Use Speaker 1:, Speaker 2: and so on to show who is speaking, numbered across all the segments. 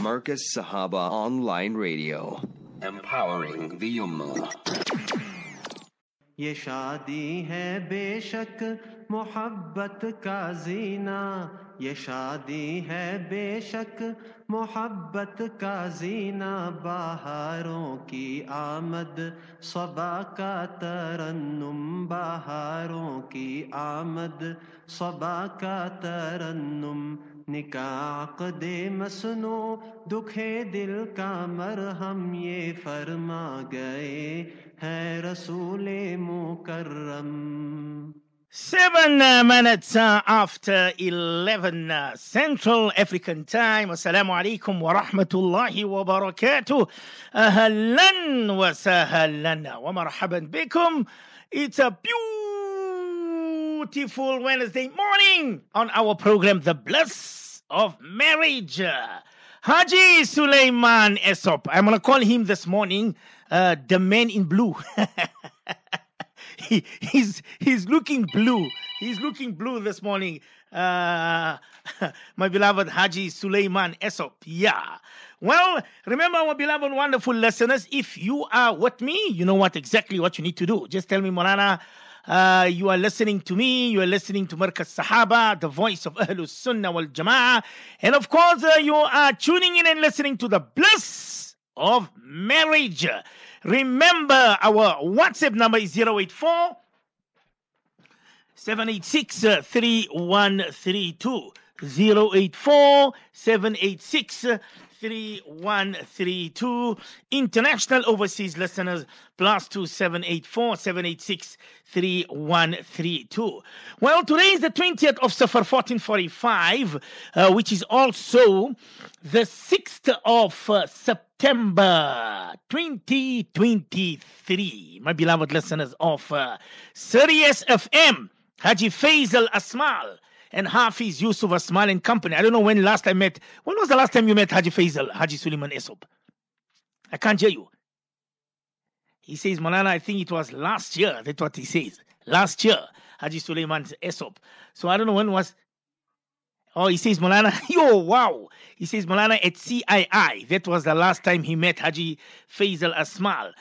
Speaker 1: Marcus Sahaba Online Radio. Empowering the Ummah.
Speaker 2: یہ شادی ہے بے شک محبت کا زینہ۔ یہ شادی ہے بے شک محبت کا زینہ۔ بہاروں کی آمد، صبا کا ترنم۔ بہاروں کی آمد، صبا کا ترنم۔ निकाक दे मसनो दुखे दिल का मरहम ये फरमा गए हैं रसूले मुकर्रम
Speaker 3: Seven uh, minutes uh, after 11 uh, Central African Time. Assalamu alaikum wa rahmatullahi wa barakatuh. Ahlan wa sahlan wa marhaban bikum. It's a beautiful Wednesday morning on our program, The Bliss of Marriage. Haji Suleiman Esop. I'm going to call him this morning uh, the man in blue. he, he's he's looking blue. He's looking blue this morning. Uh, my beloved Haji Suleiman Esop. Yeah. Well, remember, our beloved, wonderful listeners, if you are with me, you know what exactly what you need to do. Just tell me, Morana, uh, you are listening to me, you are listening to Markaz Sahaba, the voice of Ahlus Sunnah wal Jama'ah. And of course, uh, you are tuning in and listening to the bliss of marriage. Remember, our WhatsApp number is 084 786 3132. 084 786 3132. International overseas listeners, plus 2784 786 3132. Well, today is the 20th of Safar 1445, uh, which is also the 6th of uh, September 2023. My beloved listeners of uh, Sirius FM, Haji Faisal Asmal and Hafiz Yusuf Asmal and Company. I don't know when last I met. When was the last time you met Haji Faisal, Haji Suleiman Esop? I can't hear you. He says, Malana, I think it was last year. That's what he says. Last year, Haji Suleiman Esop. So I don't know when was. Oh, he says, Malana, yo, wow. He says, Malana at CII. That was the last time he met Haji Faisal Asmal.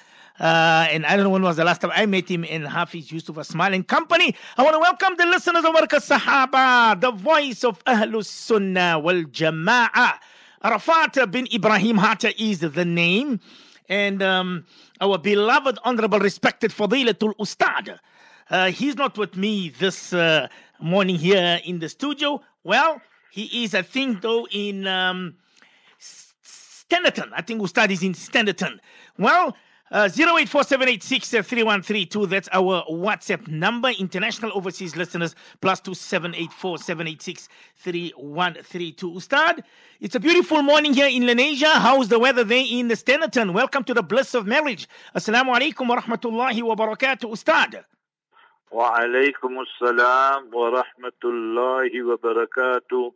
Speaker 3: Uh, and I don't know when was the last time I met him in Hafiz Yusuf Asmal smiling Company. I want to welcome the listeners of Markaz Sahaba, the voice of Ahlus Sunnah wal Jama'ah. Arafat bin Ibrahim Hatta is the name. And um, our beloved, honorable, respected Fadilatul Ustad. Uh, he's not with me this uh, morning here in the studio. Well, he is, I think, though, in um. I think Ustad is in Standerton. Well, uh, That's our WhatsApp number. International overseas listeners, plus 27847863132. Ustad, it's a beautiful morning here in Lenasia. How's the weather there in the Standerton? Welcome to the bliss of marriage. Assalamu alaikum wa rahmatullahi wa barakatuh. Ustad.
Speaker 4: Wa alaikum assalam wa rahmatullahi wa barakatuh.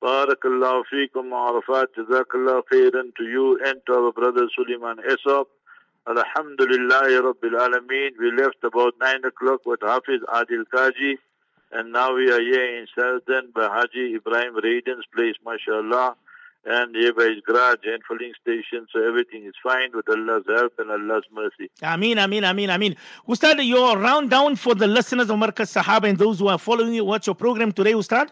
Speaker 4: Barakallahu feekum wa arafat. Jazakallah khairan to you and to our brother Suleiman Esop. Alhamdulillah Rabbil Alameen. We left about 9 o'clock with Hafiz Adil Kaji and now we are here in Southern by Haji Ibrahim Raiden's place, mashallah. And here by his garage and filling station, so everything is fine with Allah's help and Allah's mercy.
Speaker 3: Ameen, Ameen, Ameen, Ameen. Ustad, your round down for the listeners of Markaz Sahaba and those who are following you. What's your program today, Ustad?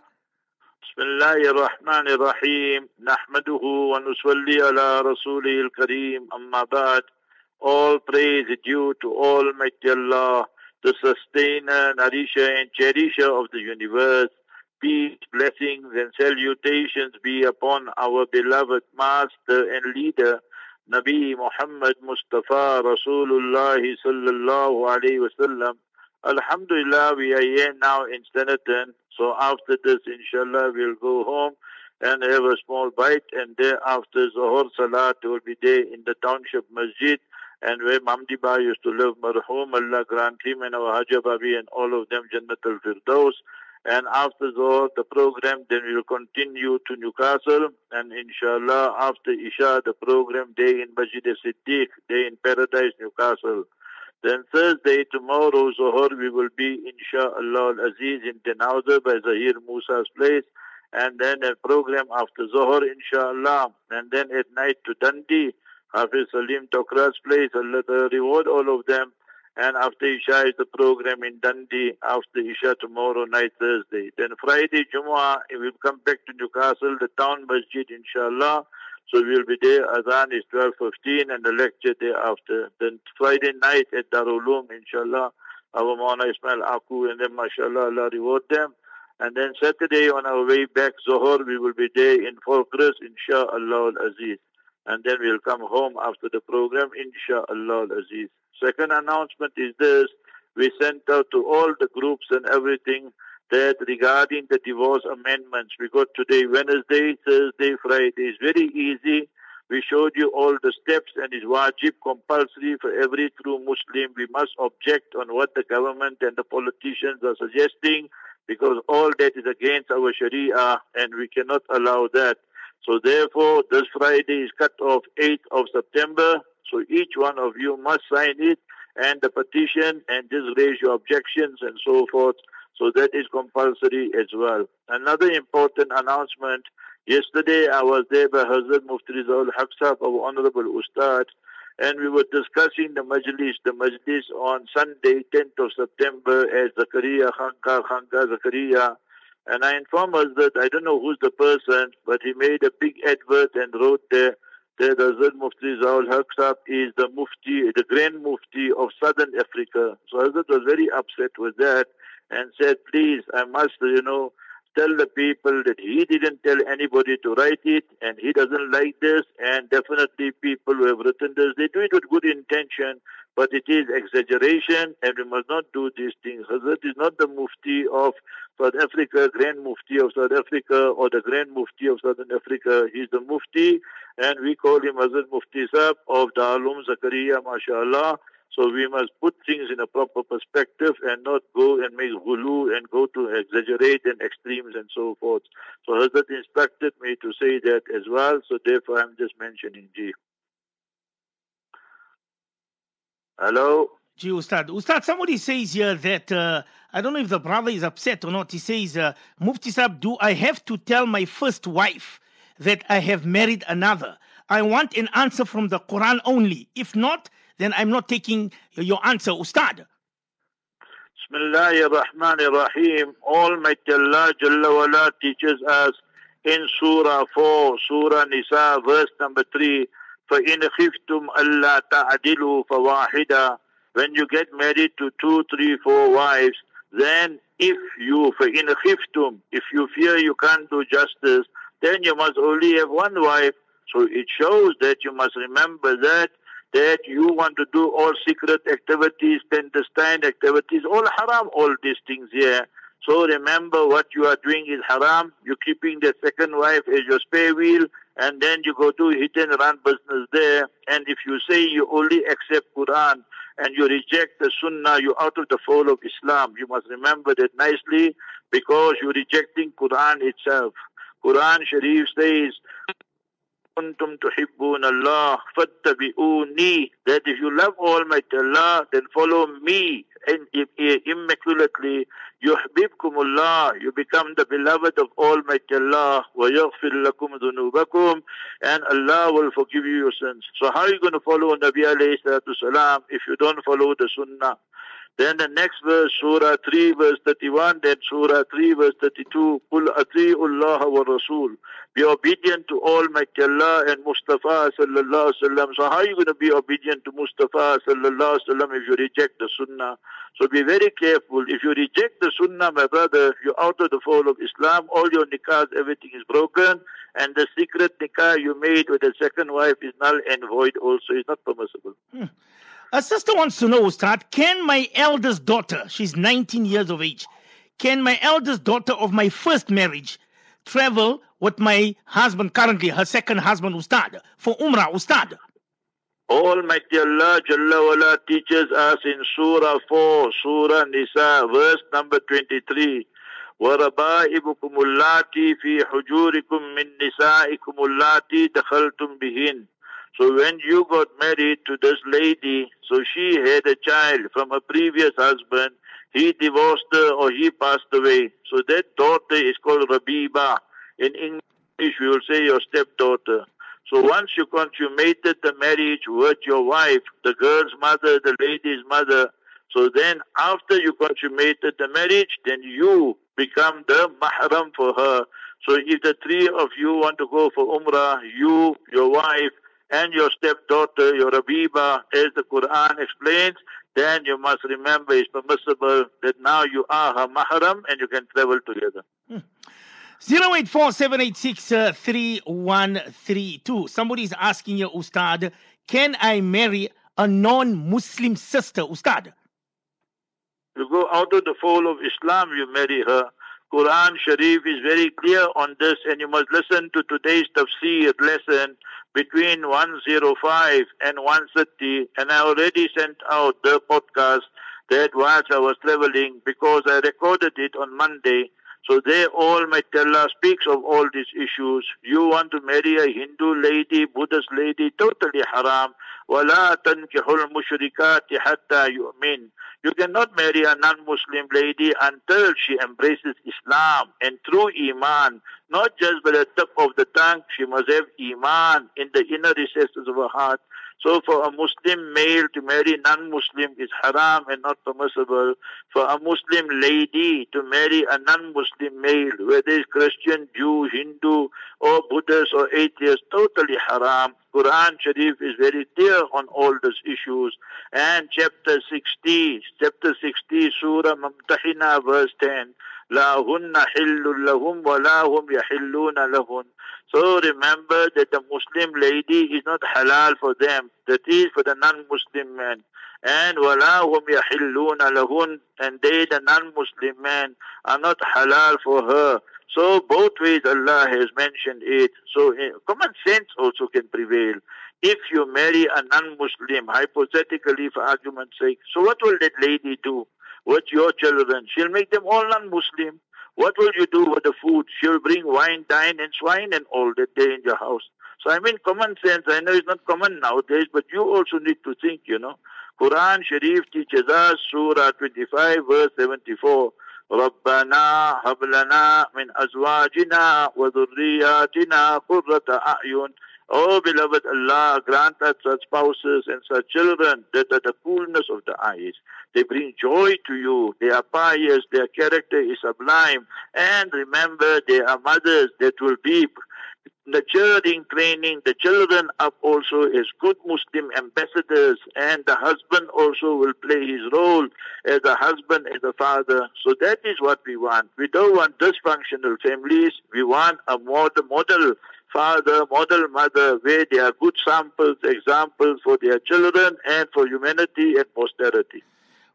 Speaker 4: بسم الله الرحمن الرحيم نحمده ونصلي على رسوله الكريم أما بعد all praise due to Almighty Allah, the sustainer, nourisher, and cherisher of the universe. Peace, blessings, and salutations be upon our beloved Master and Leader, Nabi Muhammad Mustafa Rasulullah sallallahu alayhi wasallam. Alhamdulillah, we are here now in Standerton. So after this, inshallah, we'll go home and have a small bite, and thereafter Zohar Salat will be there in the township masjid and where Mamdi Ba used to live, marhum Allah grant him and our Hajja Babi and all of them Jannat al-Firdaus. And after Zohar, the program, then will continue to Newcastle. And inshallah, after Isha, the program day in Masjid Siddiq, day in Paradise, Newcastle. Then Thursday, tomorrow, Zohar, we will be, inshallah, Aziz in Tenauza by Zahir Musa's place. and then a program after Zohar, inshallah, and then at night to Dundee, Hafiz Salim Tokra's place, Allah reward all of them. And after Isha is the program in Dundee, after Isha tomorrow night, Thursday. Then Friday, Jumu'ah, we'll come back to Newcastle, the town masjid, inshallah. So we'll be there. Adhan is 12.15 and the lecture day after. Then Friday night at Darul Uloom, inshallah, our Mauna Ismail Aku and then mashallah, Allah reward them. And then Saturday on our way back, Zohor, we will be there in Fortress, inshallah al-Aziz. And then we'll come home after the program, inshallah al-Aziz. Second announcement is this. We sent out to all the groups and everything that regarding the divorce amendments. We got today Wednesday, Thursday, Friday. It's very easy. We showed you all the steps and it's wajib compulsory for every true Muslim. We must object on what the government and the politicians are suggesting because all that is against our Sharia and we cannot allow that. So therefore, this Friday is cut off 8th of September. So each one of you must sign it and the petition and just raise your objections and so forth. So that is compulsory as well. Another important announcement. Yesterday I was there by Hazrat Mufti Rizal Haqsab, our Honorable Ustad, and we were discussing the majlis, the majlis on Sunday, 10th of September as Zakaria Khanka, Khanka Zakaria. And I informed us that I don't know who's the person, but he made a big advert and wrote there that Hazrat Mufti Zaul Haqsab is the Mufti, the Grand Mufti of Southern Africa. So Hazrat was very upset with that and said, please, I must, you know, tell the people that he didn't tell anybody to write it and he doesn't like this and definitely people who have written this, they do it with good intention, but it is exaggeration and we must not do these things. Hazrat is not the Mufti of South Africa, Grand Mufti of South Africa or the Grand Mufti of Southern Africa. He's the Mufti and we call him Hazrat Mufti Sahib of Darul Zakaria, mashallah. So we must put things in a proper perspective and not go and make hulu and go to exaggerate and extremes and so forth. So Hazrat instructed me to say that as well. So therefore I'm just mentioning G. Hello?
Speaker 3: Gee, Ustad. Ustad, somebody says here that, uh, I don't know if the brother is upset or not. He says, uh, Mufti Sab, do I have to tell my first wife that I have married another? I want an answer from the Quran only. If not, then I'm not taking your answer, Ustad.
Speaker 4: Bismillah ar-Rahman ar-Rahim. Almighty Allah Jalla wala teaches us in Surah 4, Surah Nisa, verse number 3, فَإِنْ خِفْتُمْ أَلَّا تَعْدِلُوا فَوَاحِدًا When you get married to two, three, four wives, then if you, فَإِنْ خِفْتُمْ If you fear you can't do justice, then you must only have one wife. So it shows that you must remember that that you want to do all secret activities, clandestine activities, all haram, all these things here. So remember what you are doing is haram. You're keeping the second wife as your spare wheel and then you go to hit and run business there. And if you say you only accept Quran and you reject the Sunnah, you're out of the fold of Islam. You must remember that nicely because you're rejecting Quran itself. Quran Sharif says, kuntum tuhibbun Allah fattabi'uni. That if you love Almighty Allah then follow me. And eh, immaculately yuhibbukum Allah you become the beloved of Almighty Allah wa yaghfir lakum dhunubakum and Allah will forgive you your sins. So how are you going to follow Nabi alayhi salatu salam if you don't follow the sunnah then the next verse, Surah 3, verse 31, then Surah 3, verse 32, Qul Allah wa Rasul. Be obedient to Almighty Allah and Mustafa sallallahu alaihi wasallam. So how are you going to be obedient to Mustafa sallallahu alaihi wasallam if you reject the Sunnah? So be very careful. If you reject the Sunnah, my brother, you're out of the fold of Islam. All your nikahs, everything is broken. And the secret nikah you made with the second wife is null and void also. It's not permissible.
Speaker 3: Hmm. Hmm. A sister wants to know, Ustad, can my eldest daughter, she's 19 years of age, can my eldest daughter of my first marriage travel with my husband, currently her second husband, Ustad, for Umrah, Ustad?
Speaker 4: Almighty Allah Jalla wala teaches us in Surah 4, Surah Nisa, verse number 23. وربائبكم اللاتي في حجوركم من نسائكم اللاتي دخلتم بهن so when you got married to this lady, so she had a child from a previous husband, he divorced her or he passed away. So that daughter is called Rabiba. In English, we will say your stepdaughter. So once you consummated the marriage with your wife, the girl's mother, the lady's mother, so then after you consummated the marriage, then you become the mahram for her. So if the three of you want to go for umrah, you, your wife, and your stepdaughter, your Rabiba, as the Quran explains, then you must remember it's permissible that now you are her mahram and you can travel together.
Speaker 3: Hmm. 084 Somebody is asking you, Ustad, can I marry a non-Muslim sister, Ustad?
Speaker 4: You go out of the fold of Islam, you marry her. Quran Sharif is very clear on this and you must listen to today's tafsir lesson between 105 and 130 and I already sent out the podcast that whilst I was traveling because I recorded it on Monday so they all, my Allah speaks of all these issues. You want to marry a Hindu lady, Buddhist lady, totally haram. وَلَا تَنْكِحُ الْمُشْرِكَاتِ حَتَّى يُؤْمِنْ You cannot marry a non-Muslim lady until she embraces Islam and through Iman, not just by the tip of the tongue, she must have Iman in the inner recesses of her heart. So for a Muslim male to marry non-Muslim is haram and not permissible. For a Muslim lady to marry a non-Muslim male, whether it's Christian, Jew, Hindu, or Buddhist or atheist, totally haram. Quran Sharif is very clear on all these issues. And chapter 60, chapter 60, Surah Mumtahina, verse 10, لا هن hillun لهم ولا هم hum yahilluna. So remember that the Muslim lady is not halal for them. That is for the non-Muslim men. And ولا هم yahilluna لهن And they, the non-Muslim men, are not halal for her. So both ways Allah has mentioned it. So eh, common sense also can prevail. If you marry a non-Muslim, hypothetically for argument's sake, so what will that lady do? with your children? She'll make them all non-Muslim. What will you do with the food? She'll bring wine, dine, and swine and all that day in your house. So I mean, common sense. I know it's not common nowadays, but you also need to think. You know, Quran Sharif teaches us Surah 25, verse 74. ربنا هب لنا من أزواجنا وذرياتنا قرة أعين Oh, beloved Allah, grant us such spouses and such children that are the coolness of the eyes. They bring joy to you. They are pious. Their character is sublime. And remember, they are mothers that will be nurturing, training the children up also as good Muslim ambassadors. And the husband also will play his role as a husband, as a father. So that is what we want. We don't want dysfunctional families. We want a model, model father, model mother, where they are good samples, examples for their children and for humanity and posterity.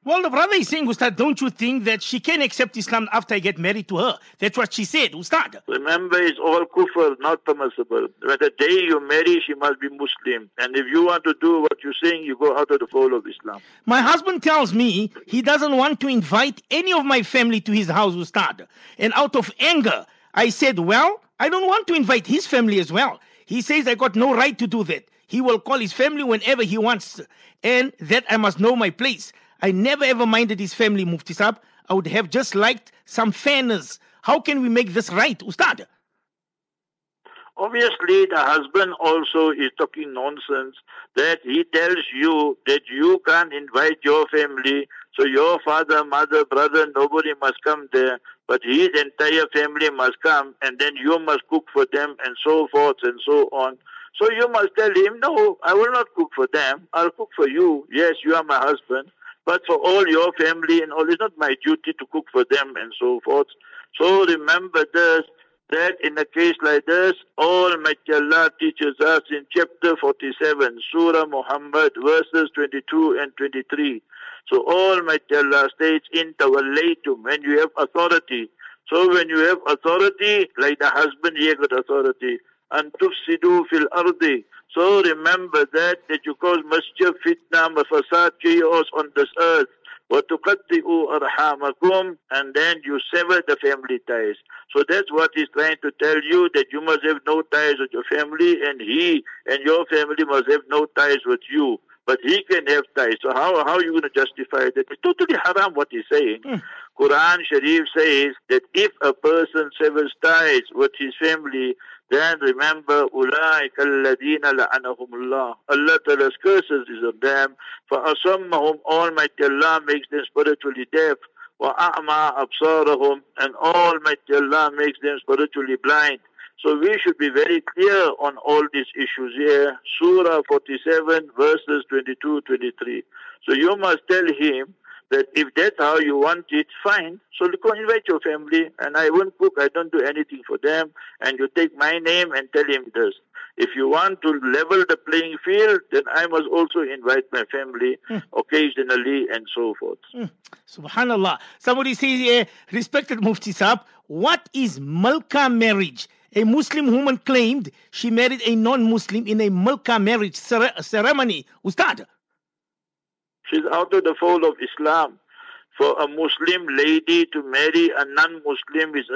Speaker 3: Well, the brother is saying, Ustad, don't you think that she can accept Islam after I get married to her? That's what she said, Ustad.
Speaker 4: Remember, it's all kufr, not permissible. When the day you marry, she must be Muslim. And if you want to do what you're saying, you go out of the fold of Islam.
Speaker 3: My husband tells me he doesn't want to invite any of my family to his house, Ustad. And out of anger, I said, well, I don't want to invite his family as well. He says I got no right to do that. He will call his family whenever he wants, and that I must know my place. I never ever minded his family, moved Mufti Saab. I would have just liked some fairness. How can we make this right, Ustad?
Speaker 4: Obviously, the husband also is talking nonsense that he tells you that you can't invite your family, so your father, mother, brother, nobody must come there but his entire family must come and then you must cook for them and so forth and so on. So you must tell him, no, I will not cook for them. I'll cook for you. Yes, you are my husband, but for all your family and all, it's not my duty to cook for them and so forth. So remember this, that in a case like this, Almighty Allah teaches us in chapter 47, Surah Muhammad, verses 22 and 23. So Almighty Allah states in tawallaytum, when you have authority. So when you have authority, like the husband here got authority, and tufsidu fil ardi. So remember that, that you cause mischief, fitna, mafasad, chaos on this earth. وَتُقَطِّئُوا أَرْحَامَكُمْ And then you sever the family ties. So that's what he's trying to tell you, that you must have no ties with your family, and he and your family must have no ties with you but he can have ties. So how how are you going to justify that? It's totally haram what he's saying. Mm. Quran Sharif says that if a person severs ties with his family, then remember, أُولَٰئِكَ الَّذِينَ لَعَنَهُمُ اللَّهُ Allah Ta'ala's curses is on them. فَأَصَمَّهُمْ Almighty Allah makes them spiritually deaf. وَأَعْمَى أَبْصَارَهُمْ And Almighty Allah makes them spiritually blind. So we should be very clear on all these issues here. Surah 47 verses 22, 23. So you must tell him that if that's how you want it, fine. So go invite your family and I won't cook, I don't do anything for them and you take my name and tell him this. If you want to level the playing field, then I must also invite my family hmm. occasionally and so forth. Hmm.
Speaker 3: Subhanallah. Somebody says here, respected Mufti Saab, what is Malka marriage? A Muslim woman claimed she married a non-Muslim in a Malka marriage cere- ceremony. Ustad.
Speaker 4: She's out of the fold of Islam. For a Muslim lady to marry a non-Muslim is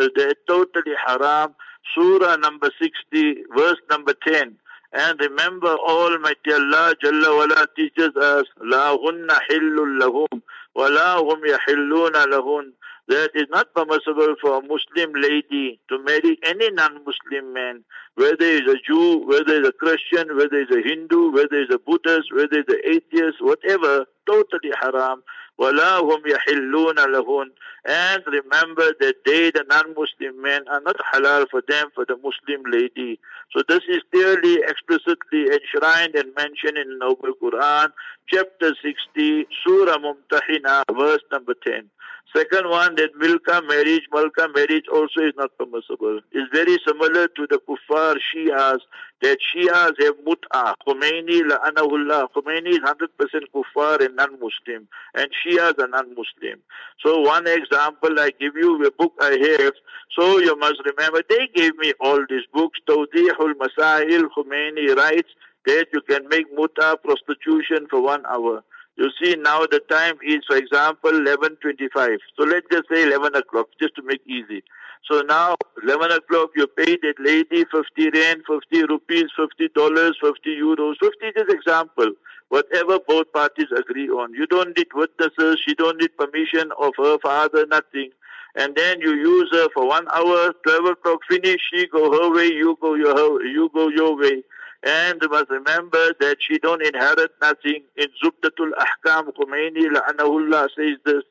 Speaker 4: totally haram. Surah number 60, verse number 10. And remember Almighty Allah Jalla wala teaches us, La هن hillun لهم ولا هم يحلون لهن that it's not permissible for a Muslim lady to marry any non-Muslim man, whether he's a Jew, whether he's a Christian, whether he's a Hindu, whether he's a Buddhist, whether he's an atheist, whatever, totally haram. وَلَا هُمْ يَحِلُّونَ لَهُنْ And remember that they, the non-Muslim men, are not halal for them, for the Muslim lady. So this is clearly, explicitly enshrined and mentioned in the Noble Quran, chapter 60, Surah Mumtahina, verse number 10. Second one, that milka marriage, malka marriage also is not permissible. It's very similar to the kuffar Shias, that Shias have mut'ah. Khomeini, la'anahullah. Khomeini is 100% kuffar and non-Muslim. And Shias are non-Muslim. So one example I give you, a book I have. So you must remember, they gave me all these books. Tawdihul Masail, Khomeini writes that you can make mut'ah prostitution for one hour. You see now the time is, for example, 11.25. So let's just say 11 o'clock, just to make easy. So now, 11 o'clock, you pay that lady 50 rand, 50 rupees, 50 dollars, 50 euros, 50 just example. Whatever both parties agree on. You don't need witnesses, she don't need permission of her father, nothing. And then you use her for one hour, 12 o'clock finish, she go her way, you go your, you go your way. And must remember that she don't inherit nothing. In Zubdatul Ahkam, Khomeini la'anahullah says this.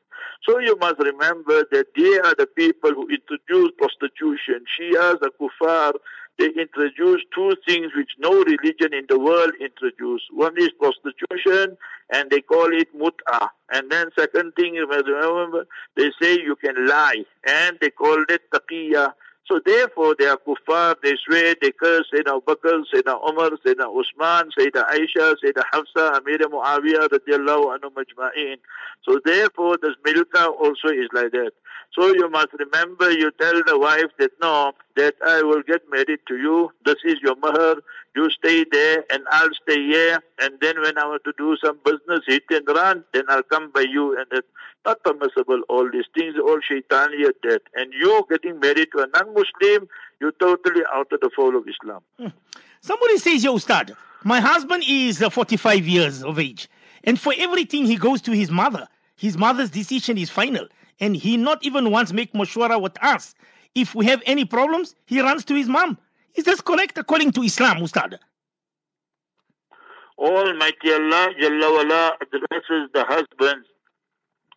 Speaker 4: So you must remember that they are the people who introduced prostitution. Shias, the kuffar, they introduced two things which no religion in the world introduced. One is prostitution, and they call it mut'ah. And then second thing, you must remember, they say you can lie, and they call it taqiyya. So therefore, they are kuffar, they swear, they curse Sayyidina Abu Bakr, Sayyidina Umar, Sayyidina Usman, Sayyidina Aisha, Sayyidina Hafsa, Amir Muawiyah, radiallahu anhu majma'in. So therefore, this milka also is like that. So you must remember, you tell the wife that no, that I will get married to you, this is your mahar, you stay there and I'll stay here, and then when I want to do some business, hit and run, then I'll come by you, and it's not permissible, all these things, all shaitaniyat that. And you getting married to a non-Muslim, you're totally out of the fold of Islam.
Speaker 3: Somebody says, Yo, Ustad, my husband is uh, 45 years of age, and for everything he goes to his mother. His mother's decision is final, and he not even once make mashwara with us. If we have any problems, he runs to his mom. Is this correct according to Islam, Ustad?
Speaker 4: Almighty Allah Jalla wala addresses the husbands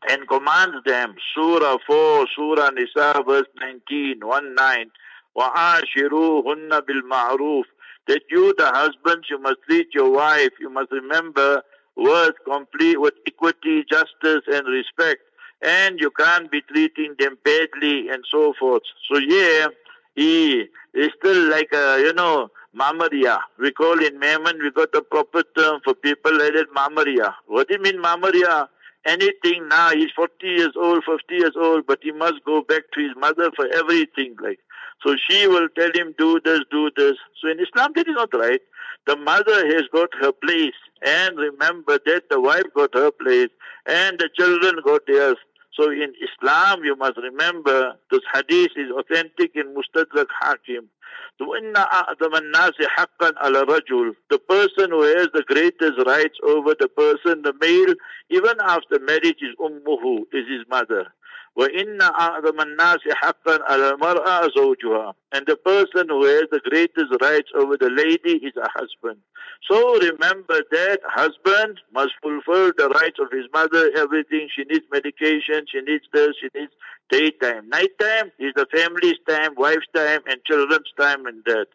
Speaker 4: and commands them. Surah 4, Surah Nisa, verse 19, 1 9. وَعَاشِرُوهُنَّ بِالْمَعْرُوفِ That you, the husbands, you must treat your wife, you must remember with complete, with equity, justice, and respect. And you can't be treating them badly and so forth. So yeah, he is still like a, you know, mamaria. We call in Memon, we got a proper term for people like that, mamaria. What do you mean mamaria? Anything now, he's 40 years old, 50 years old, but he must go back to his mother for everything. Like, so she will tell him, do this, do this. So in Islam, that is not right. The mother has got her place. And remember that the wife got her place. And the children got theirs. So in Islam, you must remember, this hadith is authentic in Mustadrak Hakim. The person who has the greatest rights over the person, the male, even after marriage, is ummuhu, is his mother. وَإِنَّ أَعْظَمَ النَّاسِ حَقًّا عَلَى الْمَرْأَةِ زَوْجُهَا And the person who has the greatest rights over the lady is a husband. So remember that husband must fulfill the rights of his mother, everything. She needs medication, she needs this, she needs daytime. Nighttime is the family's time, wife's time, and children's time and that.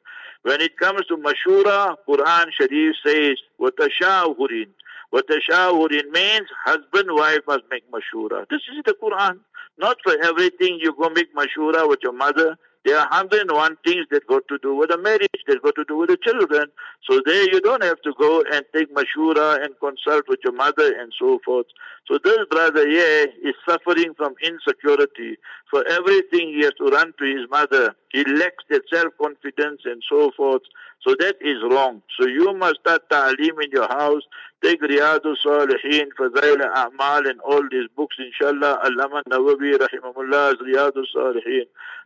Speaker 4: When it comes to mashura, Quran Sharif says, وَتَشَاوُرٍ وَتَشَاوُرٍ means husband, wife must make mashura. This is the Quran. Not for everything you go make mashura with your mother. There are 101 things that got to do with the marriage, that got to do with the children. So there you don't have to go and take mashura and consult with your mother and so forth. So this brother here is suffering from insecurity. For everything he has to run to his mother. He lacks that self-confidence and so forth. So that is wrong. So you must start ta'aleem in your house. Take Riyadu Salihin, Fadail A'mal and all these books, inshallah. Allama Nawawi, Rahimahullah's Riyadu Salihin.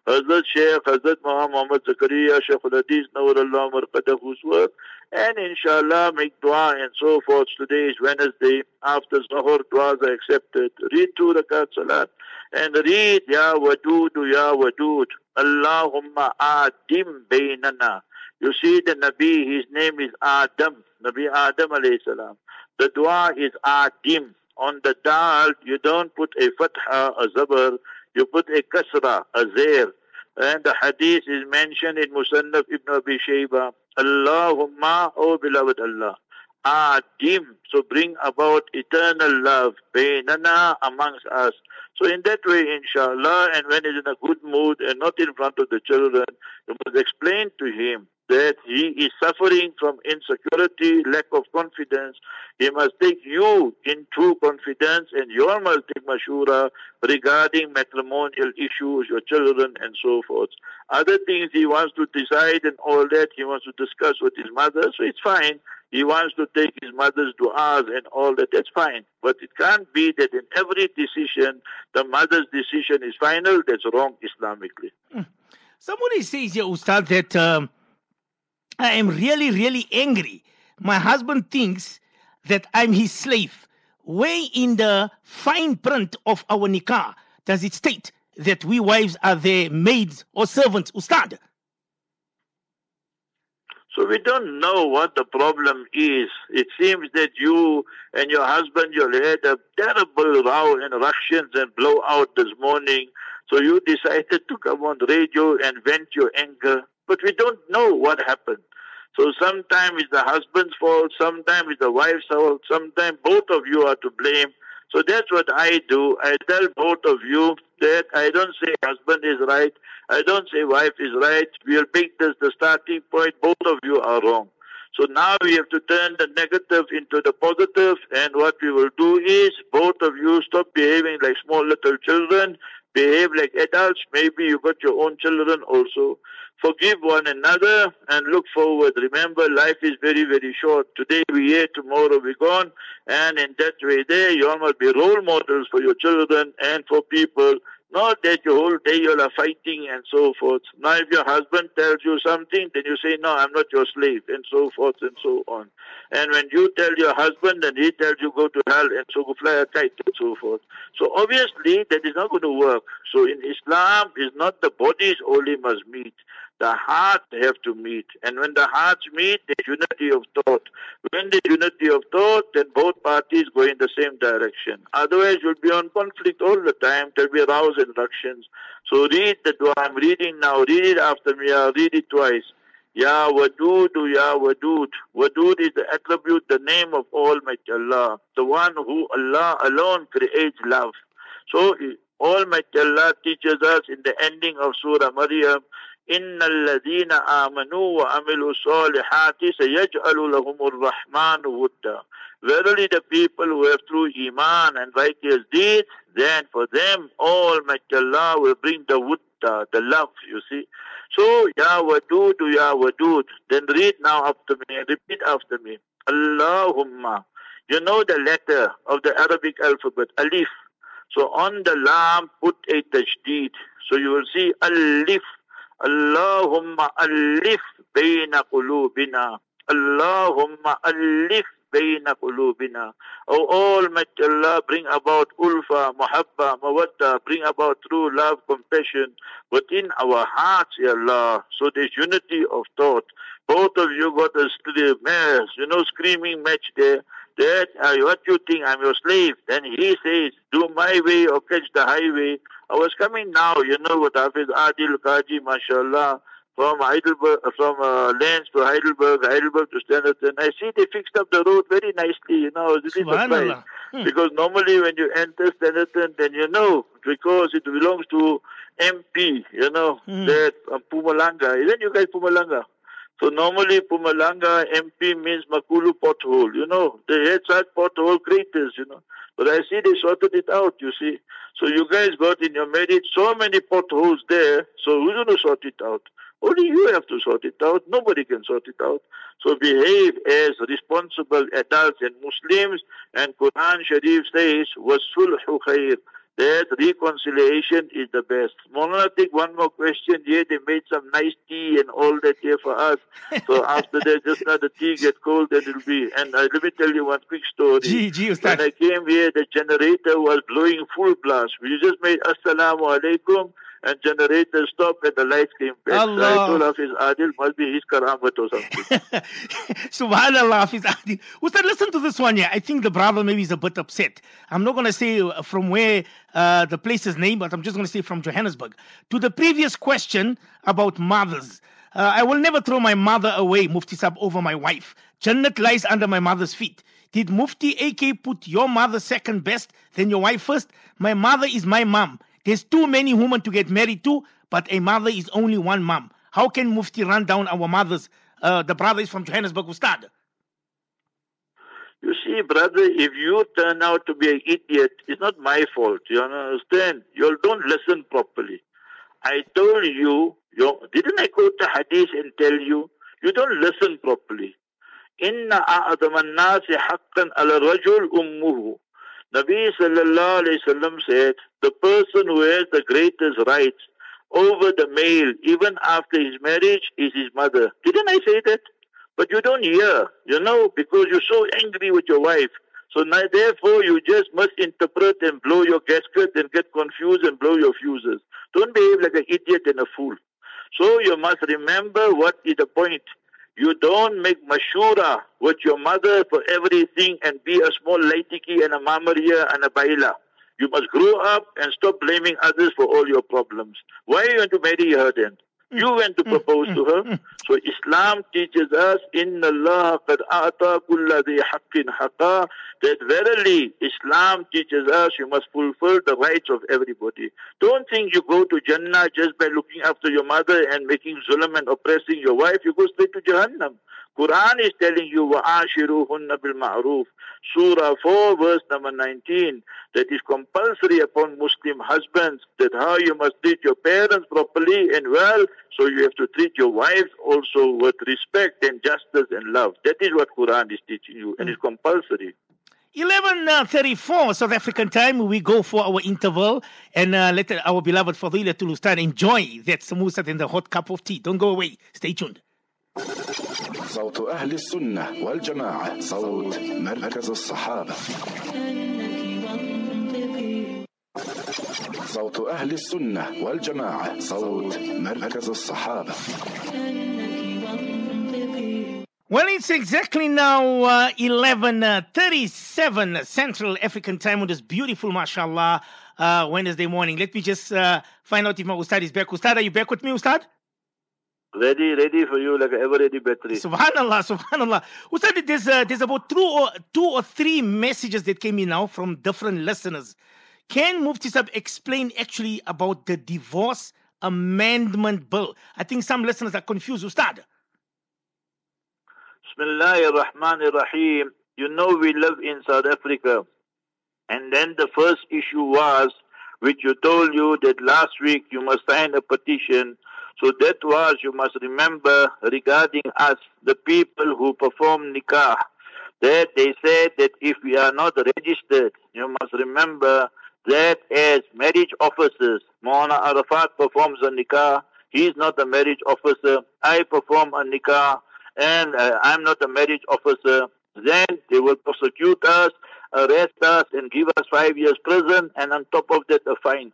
Speaker 4: Hazrat Sheikh, Hazrat Muhammad Zakaria, Sheikh Al-Hadith, Nawrullah Marqadahu's work. And inshallah, make dua and so forth. Today is Wednesday. After Zuhur, duas are accepted. Read two rakat salat. And read Ya Wadud, Ya Wadud. Allahumma adim baynana. You see the Nabi, his name is Adam, Nabi Adam alayhi salam. The dua is Adim. On the dal, you don't put a fatha, a zabar, you put a kasra, a zair. And the hadith is mentioned in Musannaf ibn Abi Shayba. Allahumma, O beloved Allah. Adim, so bring about eternal love, bainana amongst us. So in that way, inshallah, and when he's in a good mood and not in front of the children, you must explain to him that he is suffering from insecurity, lack of confidence. He must take you in true confidence and your take mashura regarding matrimonial issues, your children and so forth. Other things he wants to decide and all that, he wants to discuss with his mother, so it's fine. He wants to take his mother's du'as and all that, that's fine. But it can't be that in every decision, the mother's decision is final, that's wrong Islamically.
Speaker 3: Somebody says here, Ustad, that um, I am really, really angry. My husband thinks that I'm his slave. Where in the fine print of our nikah does it state that we wives are their maids or servants, Ustad?
Speaker 4: So we don't know what the problem is. It seems that you and your husband, you had a terrible row and ructions and blowout this morning. So you decided to come on radio and vent your anger. But we don't know what happened. So sometimes it's the husband's fault, sometimes it's the wife's fault, sometimes both of you are to blame. So that's what I do. I tell both of you that I don't say husband is right, I don't say wife is right. We'll make this the starting point. Both of you are wrong. So now we have to turn the negative into the positive, and what we will do is both of you stop behaving like small little children, behave like adults. Maybe you got your own children also. Forgive one another and look forward. Remember, life is very, very short. Today we here, tomorrow we gone, and in that way there, you must be role models for your children and for people not that your whole day you are fighting and so forth. Now if your husband tells you something, then you say, no, I'm not your slave and so forth and so on. And when you tell your husband and he tells you go to hell and so go fly a kite and so forth. So obviously that is not going to work. So in Islam, is not the bodies only must meet the heart have to meet. And when the hearts meet, there's unity of thought. When there's unity of thought, then both parties go in the same direction. Otherwise, you'll be on conflict all the time. There'll be rows and ructions. So read the dua I'm reading now. Read it after me. I'll read it twice. Ya Wadud, Ya Wadud. Wadud is the attribute, the name of Almighty Allah. The one who Allah alone creates love. So Almighty Allah teaches us in the ending of Surah Maryam, ইন্নাল্লাযীনা আমানু ওয়া আমিলুস সালিহাতি سيجعل لهم الرحمن ودّا. Verily the people who have true iman and righteous deeds, then for them all, Allah will bring the wudda, the love, you see. So, Ya Wadud, Ya Wadud. Then read now after me, repeat after me. Allahumma. You know the letter of the Arabic alphabet, Alif. So on the lam, put a tajdeed. So you will see Alif. اللهم ألف بين قلوبنا اللهم ألف bayna qulubina. O Almighty Allah, bring about ulfa, muhabba, mawadda, bring about true love, compassion within our hearts, Ya Allah. So there's unity of thought. Both of you got a st- you know, screaming match there. That uh, what you think I'm your slave? Then he says, do my way or catch the highway. I was coming now, you know, with Hafiz Adil Kaji, mashallah, from Heidelberg, from uh, Lens to Heidelberg, Heidelberg to Standerton. I see they fixed up the road very nicely, you know, I was really surprised.
Speaker 3: Hmm.
Speaker 4: Because normally when you enter Standerton, then you know, because it belongs to MP, you know,
Speaker 3: Hmm.
Speaker 4: that uh, Mpumalanga. Isn't you guys Mpumalanga? So normally Mpumalanga MP means Makulu pothole, you know. They had such pothole craters, you know. But I see they sorted it out, you see. So you guys got in your marriage so many potholes there, so who's going to sort it out? Only you have to sort it out. Nobody can sort it out. So behave as responsible adults and Muslims. And Quran Sharif says, وَالصُّلْحُ خَيْرٌ that reconciliation is the best. Maulana, take one more question here. They made some nice tea and all that here for us. So after that, just now the tea get cold, then it'll be. And uh, let me tell you one quick story.
Speaker 3: Gee, gee,
Speaker 4: When I came here, the generator was blowing full blast. We just made Assalamu alaikum and generator stopped and the lights came back.
Speaker 3: Allah.
Speaker 4: told Hafiz Adil, must be his karamat or something.
Speaker 3: Subhanallah, Hafiz Adil. Ustad, listen to this one here. I think the brother maybe is a bit upset. I'm not going to say uh, from where uh, the place is named, but I'm just going to say from Johannesburg. To the previous question about mothers. Uh, I will never throw my mother away, Mufti Sab, over my wife. Jannat lies under my mother's feet. Did Mufti AK put your mother second best, then your wife first? My mother is my mom. There's too many women to get married to, but a mother is only one mom. How can Mufti run down our mothers? Uh, the brother is from Johannesburg, Ustad.
Speaker 4: You see, brother, if you turn out to be an idiot, it's not my fault. You understand? You don't listen properly. I told you, you didn't I quote the hadith and tell you? You don't listen properly. إن أعظم الناس حقا على الرجل أمه. Nabi sallallahu alayhi wasallam said, the person who has the greatest rights over the male, even after his marriage, is his mother. Didn't I say that? But you don't hear, you know, because you're so angry with your wife. So now, therefore, you just must interpret and blow your gasket and get confused and blow your fuses. Don't behave like an idiot and a fool. So you must remember what is the point. You don't make mashura with your mother for everything and be a small laitiki and a mamaria and a baila. You must grow up and stop blaming others for all your problems. Why are you going to marry her then? You went to propose to her. So Islam teaches us, Inna Allah qad a'ta kulla dhi haqqin haqqa, that verily Islam teaches us you must fulfill the rights of everybody. Don't think you go to Jannah just by looking after your mother and making zulm and oppressing your wife. You go straight to Jahannam. Quran is telling you, وَعَاشِرُوهُنَّ بِالْمَعْرُوفِ Surah 4 verse number 19 that is compulsory upon Muslim husbands that how you must treat your parents properly and well so you have to treat your wives also with respect and justice and love. That is what Quran is teaching you and it's compulsory.
Speaker 3: 11.34 South African time, we go for our interval and uh, let our beloved Fadilatul Ustad enjoy that samosat and the hot cup of tea. Don't go away. Stay tuned.
Speaker 5: صوت أهل السنة والجماعة صوت مركز الصحابة صوت أهل السنة والجماعة صوت مركز الصحابة
Speaker 3: Well, it's exactly now uh, 11.37 Central African time on this beautiful, mashallah, uh, Wednesday morning. Let me just uh, find out if my Ustad is back. Ustad, are you back with me, Ustad?
Speaker 4: Ready, ready for you like ever ready battery.
Speaker 3: Subhanallah, subhanallah. Ustad, there's, uh, there's about two or, two or three messages that came in now from different listeners. Can Mufti Sab explain actually about the divorce amendment bill? I think some listeners are confused, Ustad.
Speaker 4: Bismillahir Rahmanir Rahim. You know we live in South Africa. And then the first issue was, which you told you that last week you must sign a petition. So that was, you must remember, regarding us, the people who perform nikah, that they said that if we are not registered, you must remember that as marriage officers, Maulana Arafat performs a nikah, he is not a marriage officer, I perform a nikah, and uh, I'm not a marriage officer. then they will prosecute us, arrest us, and give us five years prison, and on top of that, a fine.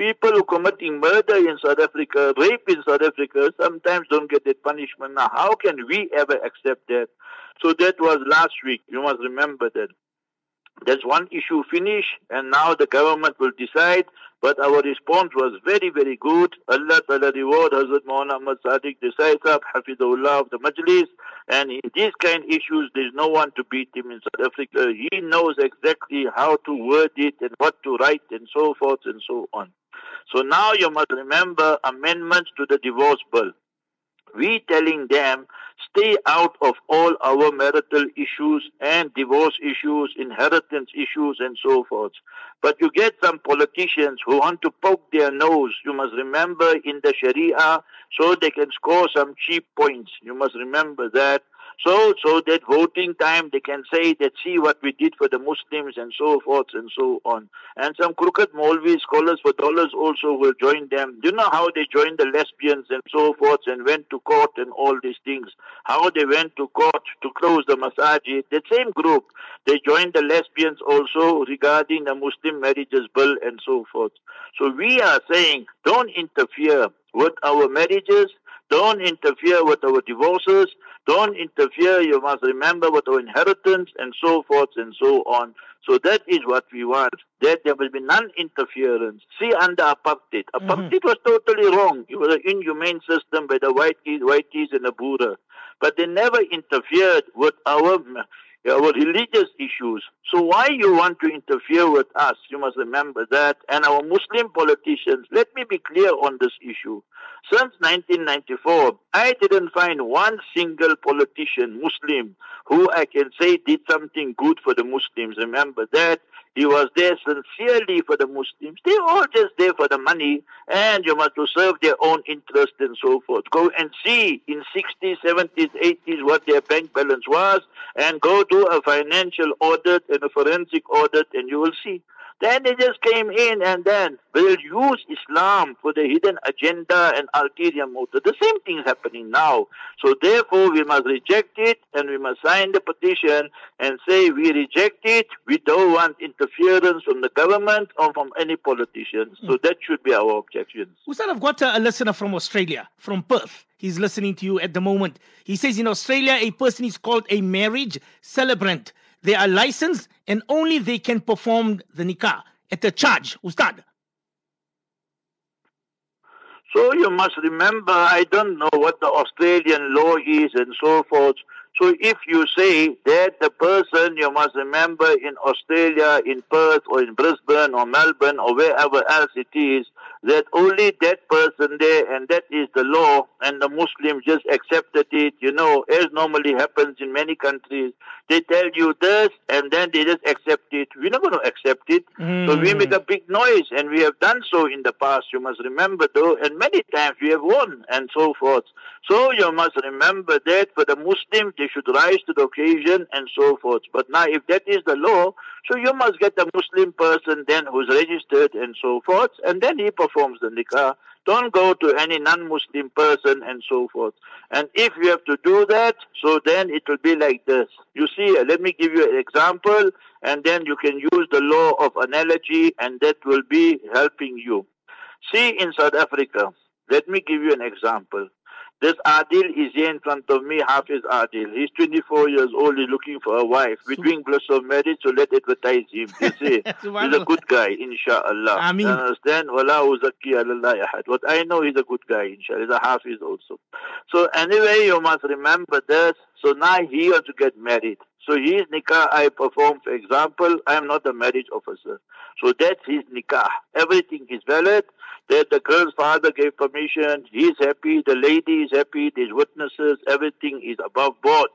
Speaker 4: People who committing murder in South Africa, rape in South Africa, sometimes don't get that punishment. Now, how can we ever accept that? So that was last week. You must remember that. That's one issue finished, and now the government will decide. But our response was very, very good. Allah Ta'ala reward Hazrat Muhammad Sadiq decides up, Hafidullah of the Majlis. And in these kind of issues, there's no one to beat him in South Africa. He knows exactly how to word it and what to write and so forth and so on. So now you must remember amendments to the divorce bill. We telling them stay out of all our marital issues and divorce issues, inheritance issues, and so forth. But you get some politicians who want to poke their nose. You must remember in the Sharia, so they can score some cheap points. You must remember that. So, so that voting time they can say that see what we did for the Muslims and so forth and so on. And some crooked Maulvi scholars for dollars also will join them. You know how they joined the lesbians and so forth and went to court and all these things. How they went to court to close the masajid. The same group, they joined the lesbians also regarding the Muslim marriages bill and so forth. So we are saying don't interfere with our marriages, don't interfere with our divorces. Don't interfere, you must remember, with our inheritance and so forth and so on. So that is what we want. That there will be non-interference. See, under apartheid. Apartheid mm-hmm. was totally wrong. It was an inhumane system by the whiteys, whiteys and the Boer. But they never interfered with our our religious issues. So why you want to interfere with us? You must remember that. And our Muslim politicians, let me be clear on this issue. Since 1994, I didn't find one single politician, Muslim, who I can say did something good for the Muslims. Remember that. He was there sincerely for the Muslims. They all just there for the money and you must to serve their own interest and so forth. Go and see in 60s, 70s, 80s what their bank balance was and go do a financial audit and a forensic audit and you will see. Then they just came in and then will use Islam for the hidden agenda and ulterior motive. The same thing is happening now. So therefore we must reject it and we must sign the petition and say we reject it. We don't want interference from the government or from any politicians. So that should be our objections.
Speaker 3: Ustad, I've got a listener from Australia, from Perth. He's listening to you at the moment. He says in Australia, a person is called a marriage celebrant. They are licensed and only they can perform the nikah at the charge, Ustad.
Speaker 4: So you must remember, I don't know what the Australian law is and so forth. So if you say that the person, you must remember in Australia, in Perth or in Brisbane or Melbourne or wherever else it is, that only that person there and that is the law and the Muslims just accepted it, you know, as normally happens in many countries. They tell you this and then they just accept it. We're not going to accept it. Mm. So we make a big noise and we have done so in the past. You must remember though, and many times we have won and so forth. So you must remember that for the Muslims, they should rise to the occasion and so forth. But now if that is the law, so you must get a Muslim person then who's registered and so forth, and then he performs the nikah. Don't go to any non-Muslim person and so forth. And if you have to do that, so then it will be like this. You see, uh, let me give you an example, and then you can use the law of analogy, and that will be helping you. See, in South Africa, let me give you an example. This Adil is here in front of me, Hafiz Adil. He's 24 years old, he's looking for a wife. We're doing bliss of marriage, so let's advertise him. You see, he's a good guy, inshallah.
Speaker 3: Ameen.
Speaker 4: You understand? Wala uzaki ahad. What I know, he's a good guy, inshallah. He's a Hafiz also. So anyway, you must remember this. So now he wants to get married. So his nikah I perform, for example, I am not a marriage officer. So that's his nikah. Everything is valid that the girl's father gave permission, he's happy, the lady is happy, there's witnesses, everything is above board.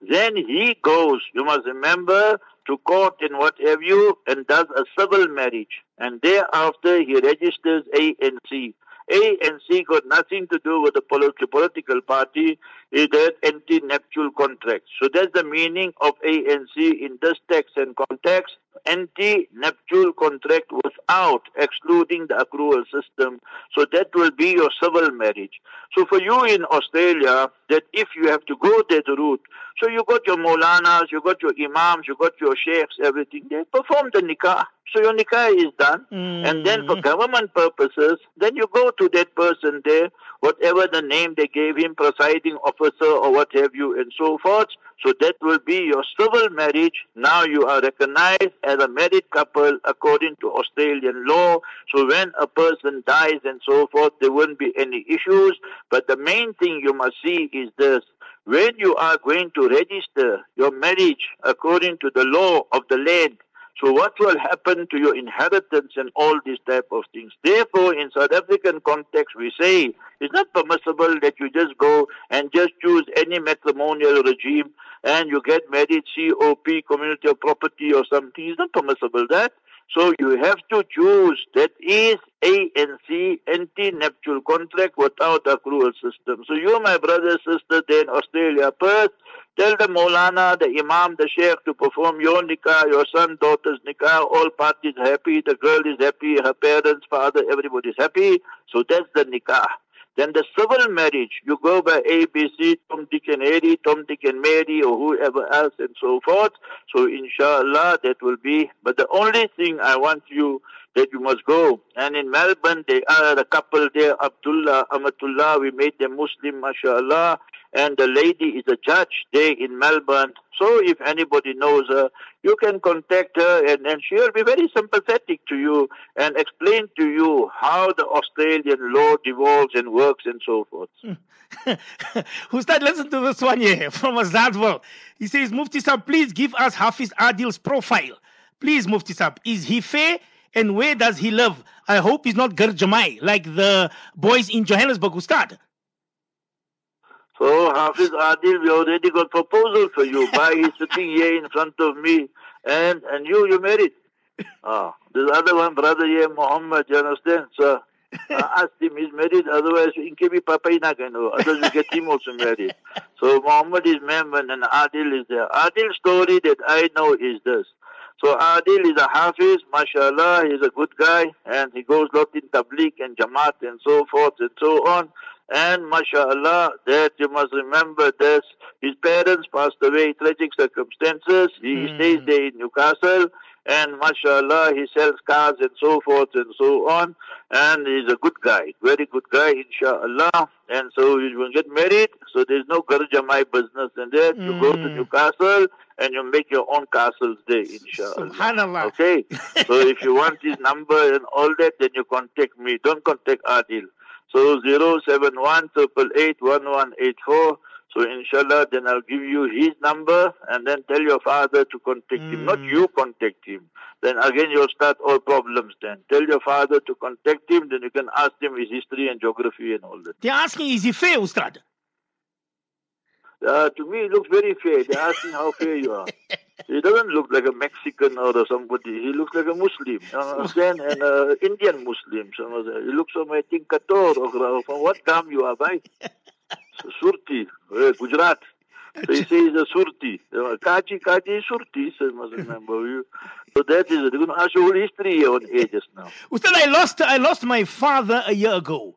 Speaker 4: Then he goes, you must remember, to court and what have you, and does a civil marriage. And thereafter he registers A and C. ANC got nothing to do with the political party. It had anti-nuptial contracts. So that's the meaning of ANC in this text and context. Anti-nuptial contract without excluding the accrual system. So that will be your civil marriage. So for you in Australia, that if you have to go that route, so you got your Maulanas, you got your Imams, you got your Sheikhs, everything. They perform the nikah. So your nikah is done. And then for mm. government purposes, then you go to that person there, whatever the name they gave him, presiding officer or what have you, and so forth. So that will be your civil marriage. Now you are recognized as a married couple according to Australian law. So when a person dies and so forth, there won't be any issues. But the main thing you must see is this. When you are going to register your marriage according to the law of the land, so what will happen to your inheritance and all these type of things? Therefore, in South African context, we say it's not permissible that you just go and just choose any matrimonial regime and you get married COP, community of property or something. It's not permissible that. So you have to choose that is ANC anti-nuptial contract without accrual system. So you, my brother, sister, there in Australia, Perth, tell the Maulana, the Imam, the Sheikh to perform your nikah, your son, daughter's nikah. All parties happy. The girl is happy. Her parents, father, everybody is happy. So that's the nikah. Then the civil marriage, you go by ABC, Tom, Dick and Harry, Tom, Dick and Mary, or whoever else and so forth. So inshallah, that will be. But the only thing I want you that you must go. And in Melbourne, they are a couple there, Abdullah, Amatullah, we made them Muslim, mashallah. And the lady is a judge there in Melbourne. So if anybody knows her, you can contact her and, and she'll be very sympathetic to you and explain to you how the Australian law devolves and works and so forth. Hmm.
Speaker 3: Ustad, listen to this one here from Azadwal. He says, Mufti Sab, please give us Hafiz Adil's profile. Please, Mufti Sab, is he fair and where does he live? I hope he's not Garjamai like the boys in Johannesburg, Ustad.
Speaker 4: So Hafiz Adil, we already got proposal for you. Why he's sitting here in front of me and and you you married. Ah, this other one brother here, Muhammad, you understand? So I asked him he's married, otherwise in Kibi Papa not going to otherwise we get him also married. So Muhammad is Memon and Adil is there. Adil's story that I know is this. So Adil is a Hafiz, mashallah, he's a good guy and he goes lot in Tabligh and Jamaat and so forth and so on. And mashallah, that you must remember this. His parents passed away in tragic circumstances. He hmm. stays there in Newcastle. And mashallah, he sells cars and so forth and so on. And he's a good guy, very good guy, inshallah. And so you will get married. So there's no Garjamai business in there. You go to hmm. Newcastle and you make your own castles there, inshallah.
Speaker 3: Subhanallah.
Speaker 4: Okay? so if you want his number and all that, then you contact me. Don't contact Adil. So 071 1184. So inshallah, then I'll give you his number and then tell your father to contact him. Not you contact him. Then again you'll start all problems then. Tell your father to contact him, then you can ask him his history and geography and all that.
Speaker 3: They're asking, is he fair, Ustad?
Speaker 4: Uh, to me, it looks very fair. They're asking how fair you are. He doesn't look like a Mexican or somebody. He looks like a Muslim. You understand? And uh, Indian Muslim. You know, He looks from, I think, Qatar or from what town you are, by? Surti, uh, Gujarat. So he says a Surti. Uh, Kachi, Kachi, Surti, so must remember you. So that is. They're going to ask your whole history on ages now.
Speaker 3: Ustad, I lost I lost my father a year ago.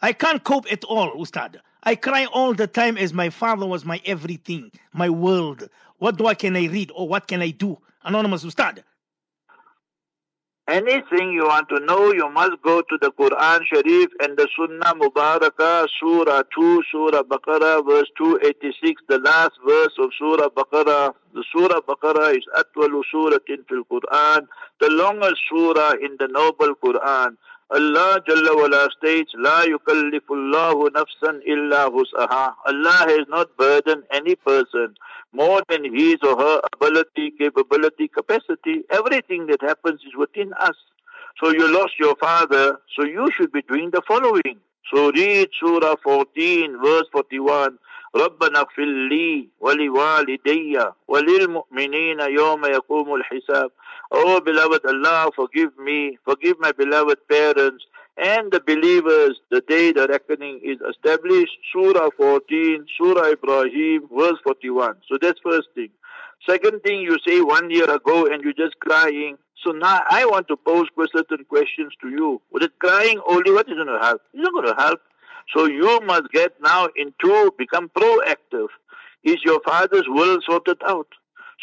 Speaker 3: I can't cope at all, Ustad. I cry all the time as my father was my everything, my world. What do I can I read or what can I do? Anonymous Ustad.
Speaker 4: Anything you want to know, you must go to the Quran Sharif and the Sunnah Mubarakah, Surah 2, Surah Baqarah, verse 286, the last verse of Surah Baqarah. The Surah Baqarah is Atwalu Suratin fil Quran, the longest surah in the noble Quran. Allah Jalla wala states, La yukallifullahu nafsan illa hus'aha. Allah has not burdened any person more than his or her ability, capability, capacity. Everything that happens is within us. So you lost your father, so you should be doing the following. So read Surah 14, verse 41. ربنا اغفر لي ولوالدي وللمؤمنين يوم يقوم الحساب Oh beloved Allah, forgive me, forgive my beloved parents, and the believers the day the reckoning is established. Surah 14, Surah Ibrahim, verse 41. So that's first thing. Second thing, you say one year ago and you're just crying. So now I want to pose certain questions to you. With it crying only, what is going to help? It's not going to help. So you must get now into, become proactive. Is your father's will sorted out?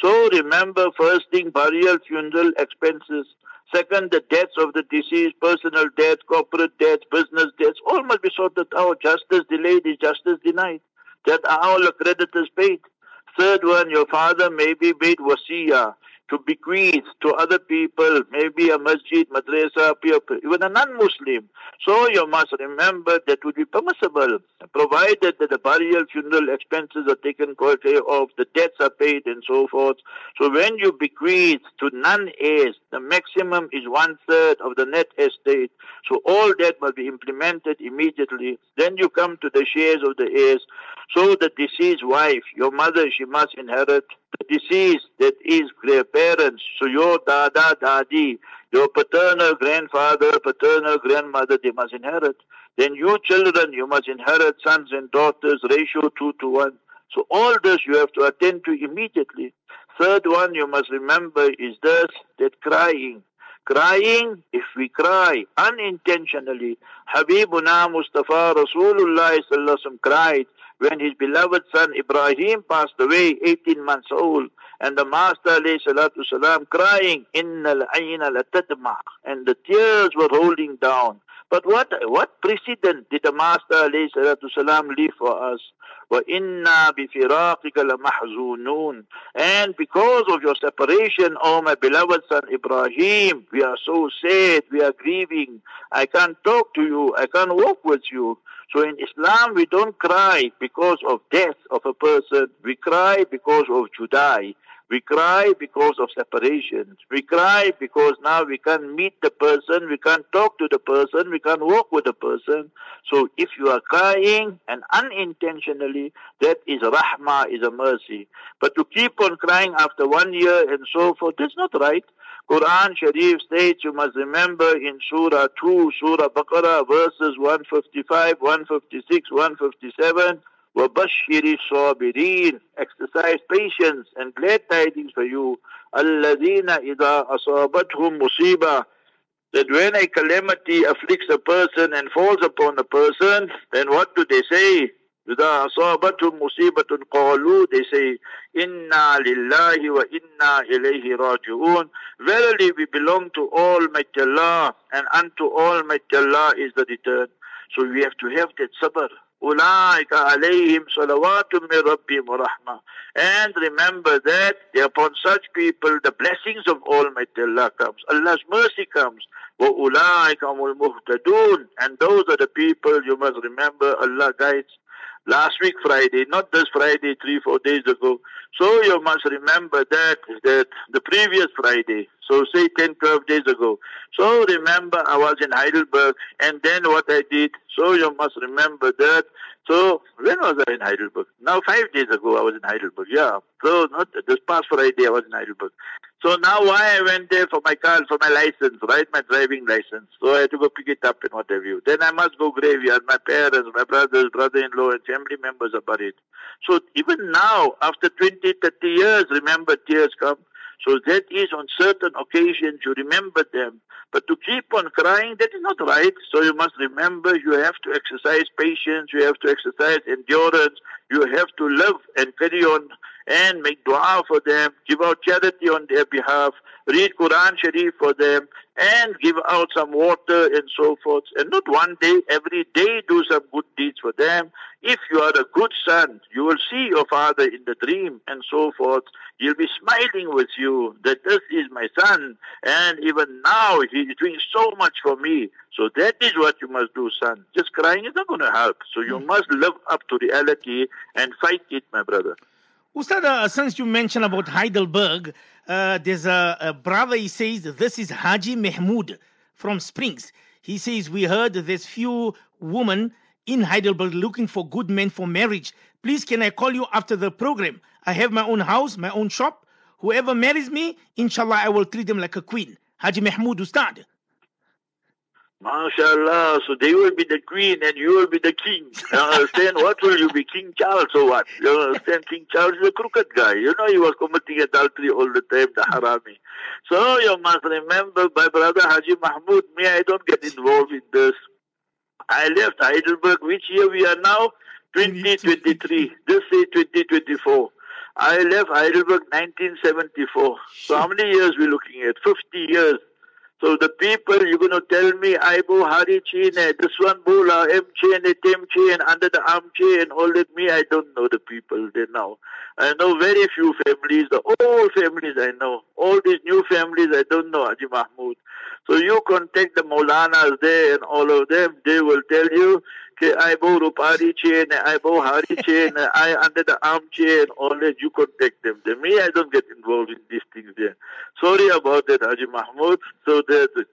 Speaker 4: So remember, first thing, burial, funeral expenses. Second, the debts of the deceased, personal debts, corporate debts, business debts, all must be sorted out. Justice delayed is justice denied. That are all the creditors paid. Third one, your father may be made wasiya to bequeath to other people, maybe a masjid, madrasa, even a non-Muslim. So you must remember that would be permissible, provided that the burial, funeral expenses are taken care of, the debts are paid and so forth. So when you bequeath to non-heirs, the maximum is one-third of the net estate. So all that must be implemented immediately. Then you come to the shares of the heirs. So the deceased wife, your mother, she must inherit the disease that is their parents. So your dada, dadi, your paternal grandfather, paternal grandmother, they must inherit. Then you children, you must inherit sons and daughters, ratio two to one. So all this you have to attend to immediately. Third one you must remember is this, that crying. Crying, if we cry unintentionally, Habibuna Mustafa Rasulullah cried when his beloved son Ibrahim passed away, 18 months old, and the Master salam crying, Innal ayna latadma, and the tears were rolling down. But what what precedent did the Master salatu salam leave for us? وَإِنَّا بِفِرَاقِكَ لَمَحْزُونُونَ And because of your separation, oh my beloved son Ibrahim, we are so sad, we are grieving. I can't talk to you, I can't walk with you. So in Islam, we don't cry because of death of a person. We cry because of Judai. We cry because of separation. We cry because now we can't meet the person, we can't talk to the person, we can't walk with the person. So if you are crying and unintentionally, that is rahmah, is a mercy. But to keep on crying after one year and so forth, that's not right. Quran Sharif states, you must remember in Surah 2, Surah Baqarah, verses 155, 156, 157, وَبَشِّرِ الصَّابِرِينَ Exercise patience and glad tidings for you. الَّذِينَ إِذَا أَصَابَتْهُمْ مُصِيبَةٌ That when a calamity afflicts a person and falls upon a person, then what do they say? إذا أصابتهم مصيبة قالوا they say إنا لله وإنا إليه راجعون Verily we belong to Almighty Allah and unto Almighty Allah is the return. So we have to have that sabr. أولئك عليهم صلوات من ربهم ورحمة and remember that upon such people the blessings of Almighty Allah comes Allah's mercy comes وأولئك هم المهتدون and those are the people you must remember Allah guides last week Friday, not this Friday, three, four days ago. So you must remember that, that the previous Friday, so say 10, 12 days ago. So remember I was in Heidelberg and then what I did, so you must remember that. So when was I in Heidelberg? Now five days ago I was in Heidelberg, yeah. So not this past Friday I was in Heidelberg. So now why I went there for my car, for my license, right? My driving license. So I had to go pick it up and what have you. Then I must go graveyard. My parents, my brothers, brother-in-law and family members are buried. So even now, after 20, 30 years, remember tears come. So that is on certain occasions you remember them. But to keep on crying, that is not right. So you must remember you have to exercise patience, you have to exercise endurance, you have to live and carry on and make dua for them, give out charity on their behalf, read Quran Sharif for them, and give out some water and so forth. And not one day, every day do some good deeds for them. If you are a good son, you will see your father in the dream and so forth. He'll be smiling with you that this is my son, and even now he is doing so much for me. So that is what you must do, son. Just crying is not going to help. So you must live up to reality and fight it, my brother.
Speaker 3: Ustad, uh, since you mentioned about Heidelberg, uh, there's a, a, brother, he says, this is Haji Mahmoud from Springs. He says, we heard there's few women in Heidelberg looking for good men for marriage. Please, can I call you after the program? I have my own house, my own shop. Whoever marries me, inshallah, I will treat them like a queen. Haji Mahmoud Ustad.
Speaker 4: MashaAllah. So they will be the queen and you will be the king. You understand? what will you be? King Charles or what? You understand? King Charles is a crooked guy. You know, he was committing adultery all the time, the harami. So you must remember, my brother Haji Mahmoud, me, I don't get involved in this. I left Heidelberg, which year we are now? 2023. This is 2024. I left Heidelberg 1974. So how many years we looking at? 50 years. So the people, you're going to tell me, I bo Hari chain, this one bola, M chain, M chain, under the arm chain, all that. Me, I don't know the people there now. I know very few families, the old families I know. All these new families, I don't know, Haji Mahmoud. So you contact the Maulanas there and all of them, they will tell you, I bo Rupari chain, I bo Hari chain, I under the arm chain, all that, you contact them. Then me, I don't get involved in these things there. Sorry about that, Haji Mahmoud. So that,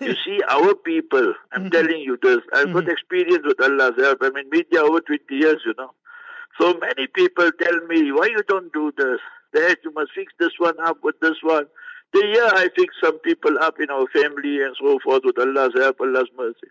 Speaker 4: you see, our people, I'm mm-hmm. telling you this, I've got mm-hmm. experience with Allah's help. I mean, media over 20 years, you know. So many people tell me, why you don't do this? That you must fix this one up with this one. The year I fix some people up in our family and so forth with Allah's help, Allah's mercy.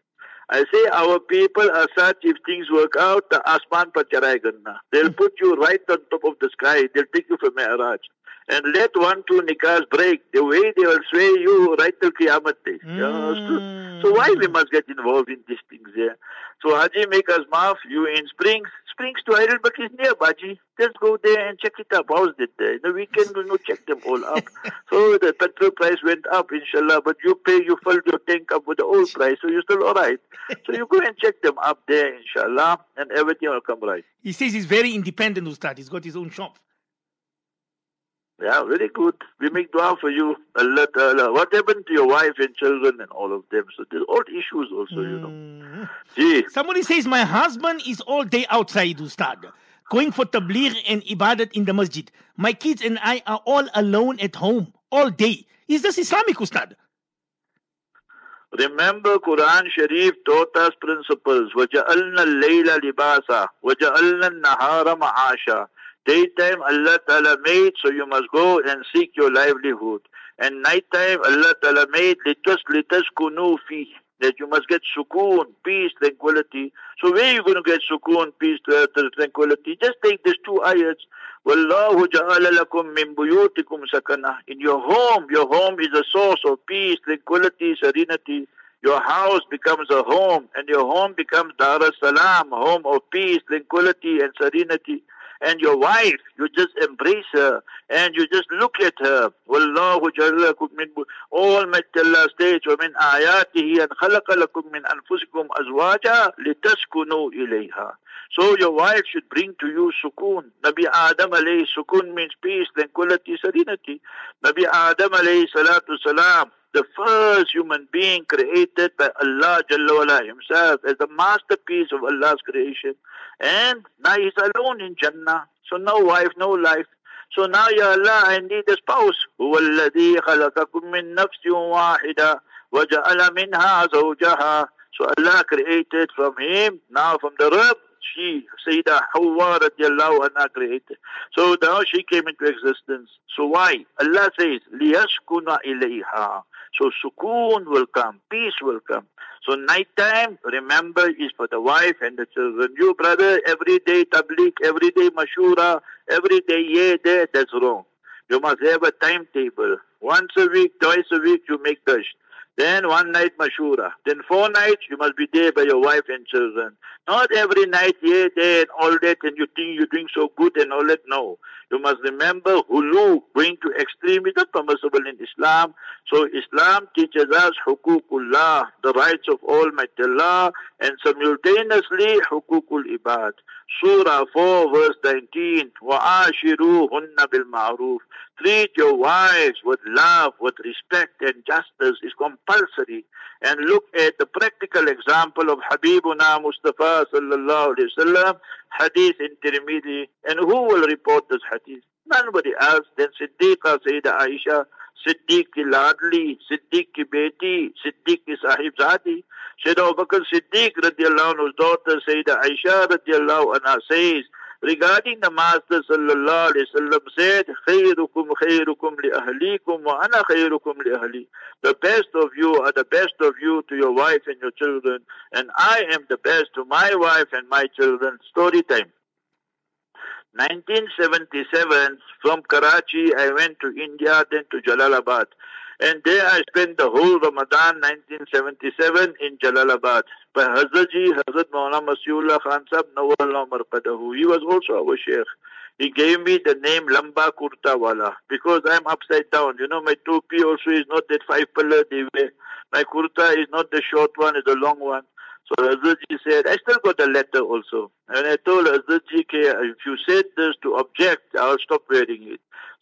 Speaker 4: I say our people are such, if things work out, the asman par. They'll put you right on top of the sky. They'll take you for Mi'raj. And let one, two nikahs break. The way they will sway you right till Qiyamah Day.
Speaker 3: Mm.
Speaker 4: So why we must get involved in these things here? So Haji, make us maaf. You in Springs. Springs to Heidelberg is near, Baji. Just go there and check it up. How's it there? In the weekend, you know, check them all up. so the petrol price went up, inshallah, but you pay, you fill your tank up with the old price, so you're still alright. so you go and check them up there, inshallah, and everything will come right.
Speaker 3: He says he's very independent, Ustad. He's got his own shop.
Speaker 4: Yeah, very good. We make dua for you. Allah Ta'ala. What happened to your wife and children and all of them? So there's all issues also, you know.
Speaker 3: Mm.
Speaker 4: Gee,
Speaker 3: Somebody says, My husband is all day outside, Ustad, going for tabligh and ibadat in the masjid. My kids and I are all alone at home all day. Is this Islamic, Ustad?
Speaker 4: remember Quran Sharif taught us principles. وَجَعَلْنَا اللَّيْلَ لِبَاسًا وَجَعَلْنَا النَّهَارَ مَعَاشًا Daytime Allah Ta'ala made, so you must go and seek your livelihood. And nighttime Allah Ta'ala made, litas litas kunu fi that you must get sukoon, peace, tranquility. So where are you going to get sukoon, peace, uh, tranquility? Just take these two ayats. وَاللَّهُ جَعَلَ لَكُم مِّن بُيُوتِكُمْ سَكَنًا In your home, your home is a source of peace, tranquility, serenity. Your house becomes a home, and your home becomes Dar es Salaam, home of peace, tranquility, and serenity. And your wife, you just embrace her, and you just look at her. وَاللَّهُ جَعَلَ لَكُم مِّن بُ- Almighty Allah states, وَمِنْ آيَاتِهِ أَنْ خَلَقَ لَكُم مِّنْ أَنفُسِكُمْ أَزْوَاجًا لِتَسْكُنُوا إِلَيْهَا So your wife should bring to you sukoon. Nabi Adam alayhi sukoon means peace, tranquility, serenity. Nabi Adam alayhi salatu salam, the first human being created by Allah Jalla wala himself as the masterpiece of Allah's creation. And now he's alone in Jannah. So no wife, no life. So now, Ya Allah, I need a spouse. هو الذي خلقكم من نفس واحدة وجعل منها زوجها. So Allah created from him, now from the rib, she, Sayyidah Hawa radiallahu anha created. So now she came into existence. So why? Allah says, لِيَسْكُنَ إِلَيْهَا So sukoon will come, peace will come. So nighttime, remember, is for the wife and the children. You brother, every day tabligh, every day mashura, every day yeah, there, that's wrong. You must have a timetable. Once a week, twice a week, you make dash. Then one night mashura. Then four nights, you must be there by your wife and children. Not every night, yeah, there, and all that, and you think you're doing so good and all that. No. You must remember, hulu, going to extreme is not permissible in Islam. So Islam teaches us hukukullah, the rights of Almighty Allah, and simultaneously hukukul ibad. Surah 4 verse 19, وَآشِرُوهُنَّ بِالْمَعْرُوفِ Treat your wives with love, with respect and justice is compulsory. And look at the practical example of Habibuna Mustafa sallallahu alayhi wasallam, hadith in Tirmidhi. And who will report this hadith? Nobody else than Siddiqa Sayyida Aisha, Siddiq ladli, Siddiq ki beti, Siddiq ki sahibzadi. Sayyida Abu Bakr Siddiq radiallahu anhu's daughter Sayyida Aisha radiallahu anha says regarding the Master sallallahu alaihi wasallam said, "Khayrukum khayrukum li ahlikum wa ana khayrukum li ahli." The best of you are the best of you to your wife and your children, and I am the best to my wife and my children. Story time. 1977, from Karachi, I went to India, then to Jalalabad. And there I spent the whole Ramadan 1977 in Jalalabad. By Hazrat Ji, Hazrat Maulana Masiullah Khan Sahib, Nawallah. He was also our Sheikh. He gave me the name Lamba Kurta Wala because I'm upside down. You know, my topi also is not that five pillar they. My kurta is not the short one, it's the long one. So Hazratji said, I still got the letter also. And I told Hazratji, if you said this to object, I'll stop wearing it.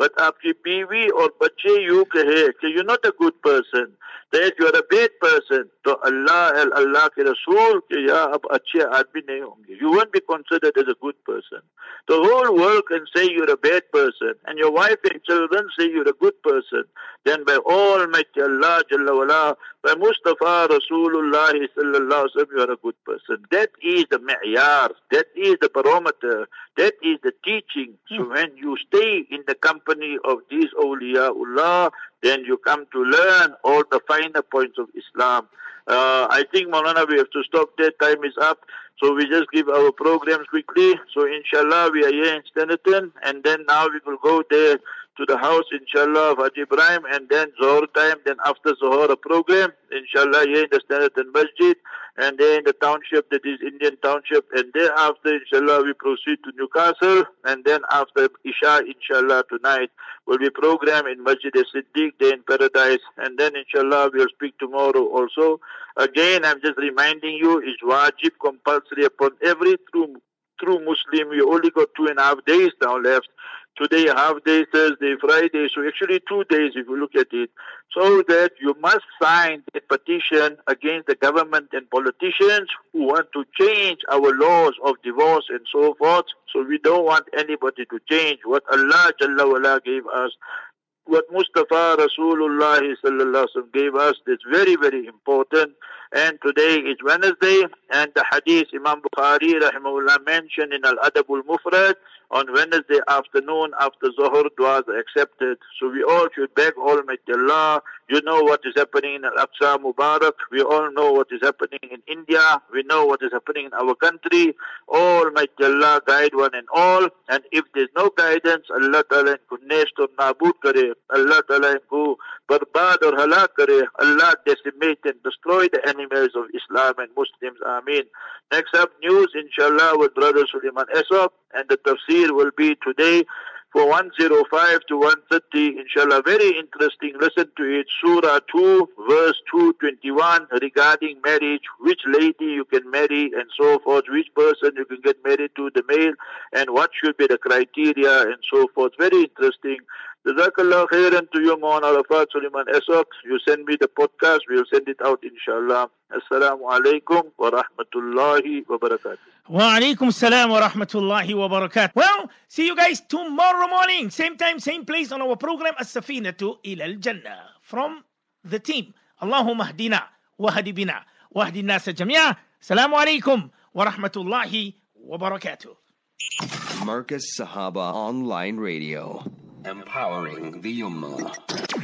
Speaker 4: but आपकी बीवी और बच्चे यूं कहे कि you're not a good person that you are a bad person तो अल्लाह अल्लाह के रसूल के या अब अच्छे आदमी नहीं होंगे you won't be considered as a good person the whole world can say you're a bad person and your wife and children say you're a good person then by Almighty Allah Jalla wala, by Mustafa Rasulullah sallallahu alaihi wasallam you are a good person that is the mi'yar that is the barometer that is the teaching so when you stay in the company of these awliyaullah then you come to learn all the finer points of Islam. Uh, I think, Maulana, we have to stop there. Time is up. So we just give our programs quickly. So inshallah, we are here in Standerton, and then now we will go there to the house, inshallah, of Haji Ibrahim, and then Zohar time, then after Zohar a program, inshallah, here in the Standerton Masjid, and then in the township, that is Indian township, and then after, inshallah, we proceed to Newcastle, and then after Isha, inshallah, tonight, will be program in Masjid al-Siddiq, day in Paradise, and then inshallah, we'll speak tomorrow also. Again, I'm just reminding you, it's wajib compulsory upon every true true Muslim. We only got two and a half days now left. Today, half day, Thursday, Friday. So actually two days if you look at it. So that you must sign a petition against the government and politicians who want to change our laws of divorce and so forth. So we don't want anybody to change what Allah Jalla wala gave us what Mustafa Rasulullah gave us is very, very important. And today is Wednesday, and the hadith Imam Bukhari rahimahullah mentioned in Al Adabul Mufrad on Wednesday afternoon after Zuhr was accepted. So we all should beg Almighty Allah. You know what is happening in Al Aqsa Mubarak. We all know what is happening in India. We know what is happening in our country. Almighty Allah guide one and all. And if there's no guidance, Allah Ta'ala ko nest or nabood kare. Allah Ta'ala ko barbaad or halak kare. Allah decimate and destroy the enemy enemies of Islam and Muslims. Ameen. Next up, news, inshallah, with Brother Suleiman Esop. And the tafsir will be today for 105 to 130, inshallah. Very interesting. Listen to it. Surah 2, verse 221 regarding marriage, which lady you can marry and so forth, which person you can get married to, the male, and what should be the criteria and so forth. Very interesting. Jazakallah khairan to you, Mawan Arafat Suleiman Esok. You send me the podcast, we'll send it out, inshallah. Assalamu alaikum wa rahmatullahi wa barakatuh.
Speaker 3: Wa alaikum salam wa rahmatullahi wa barakatuh. Well, see you guys tomorrow morning, same time, same place on our program As-Safinatu ila al-Jannah from the team. Allahumma hdina wa hadi bina wa hdi nasa jami'a. Assalamu alaikum wa rahmatullahi wa barakatuh.
Speaker 1: Markaz Sahaba Online Radio. Empowering the Ummah.